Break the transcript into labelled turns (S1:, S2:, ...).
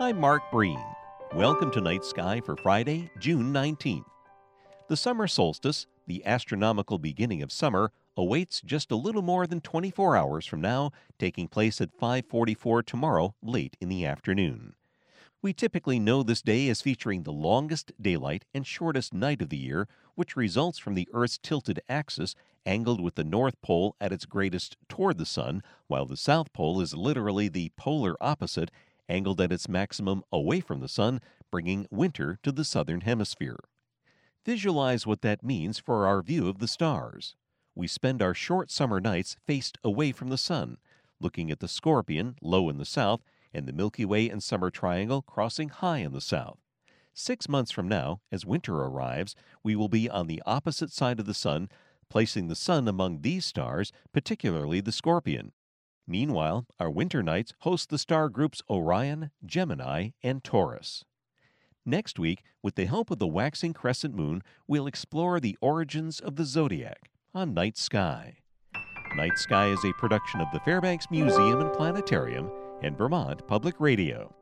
S1: I'm Mark Breen. Welcome to Night Sky for Friday, June 19th. The summer solstice, the astronomical beginning of summer, awaits just a little more than 24 hours from now, taking place at 5:44 tomorrow late in the afternoon. We typically know this day as featuring the longest daylight and shortest night of the year, which results from the Earth's tilted axis angled with the North Pole at its greatest toward the Sun, while the South Pole is literally the polar opposite, angled at its maximum away from the Sun, bringing winter to the Southern Hemisphere. Visualize what that means for our view of the stars. We spend our short summer nights faced away from the Sun, looking at the Scorpion low in the south and the Milky Way and Summer Triangle crossing high in the south. Six months from now, as winter arrives, we will be on the opposite side of the Sun, placing the Sun among these stars, particularly the Scorpion. Meanwhile, our winter nights host the star groups Orion, Gemini, and Taurus. Next week, with the help of the waxing crescent moon, we'll explore the origins of the zodiac on Night Sky. Night Sky is a production of the Fairbanks Museum and Planetarium and Vermont Public Radio.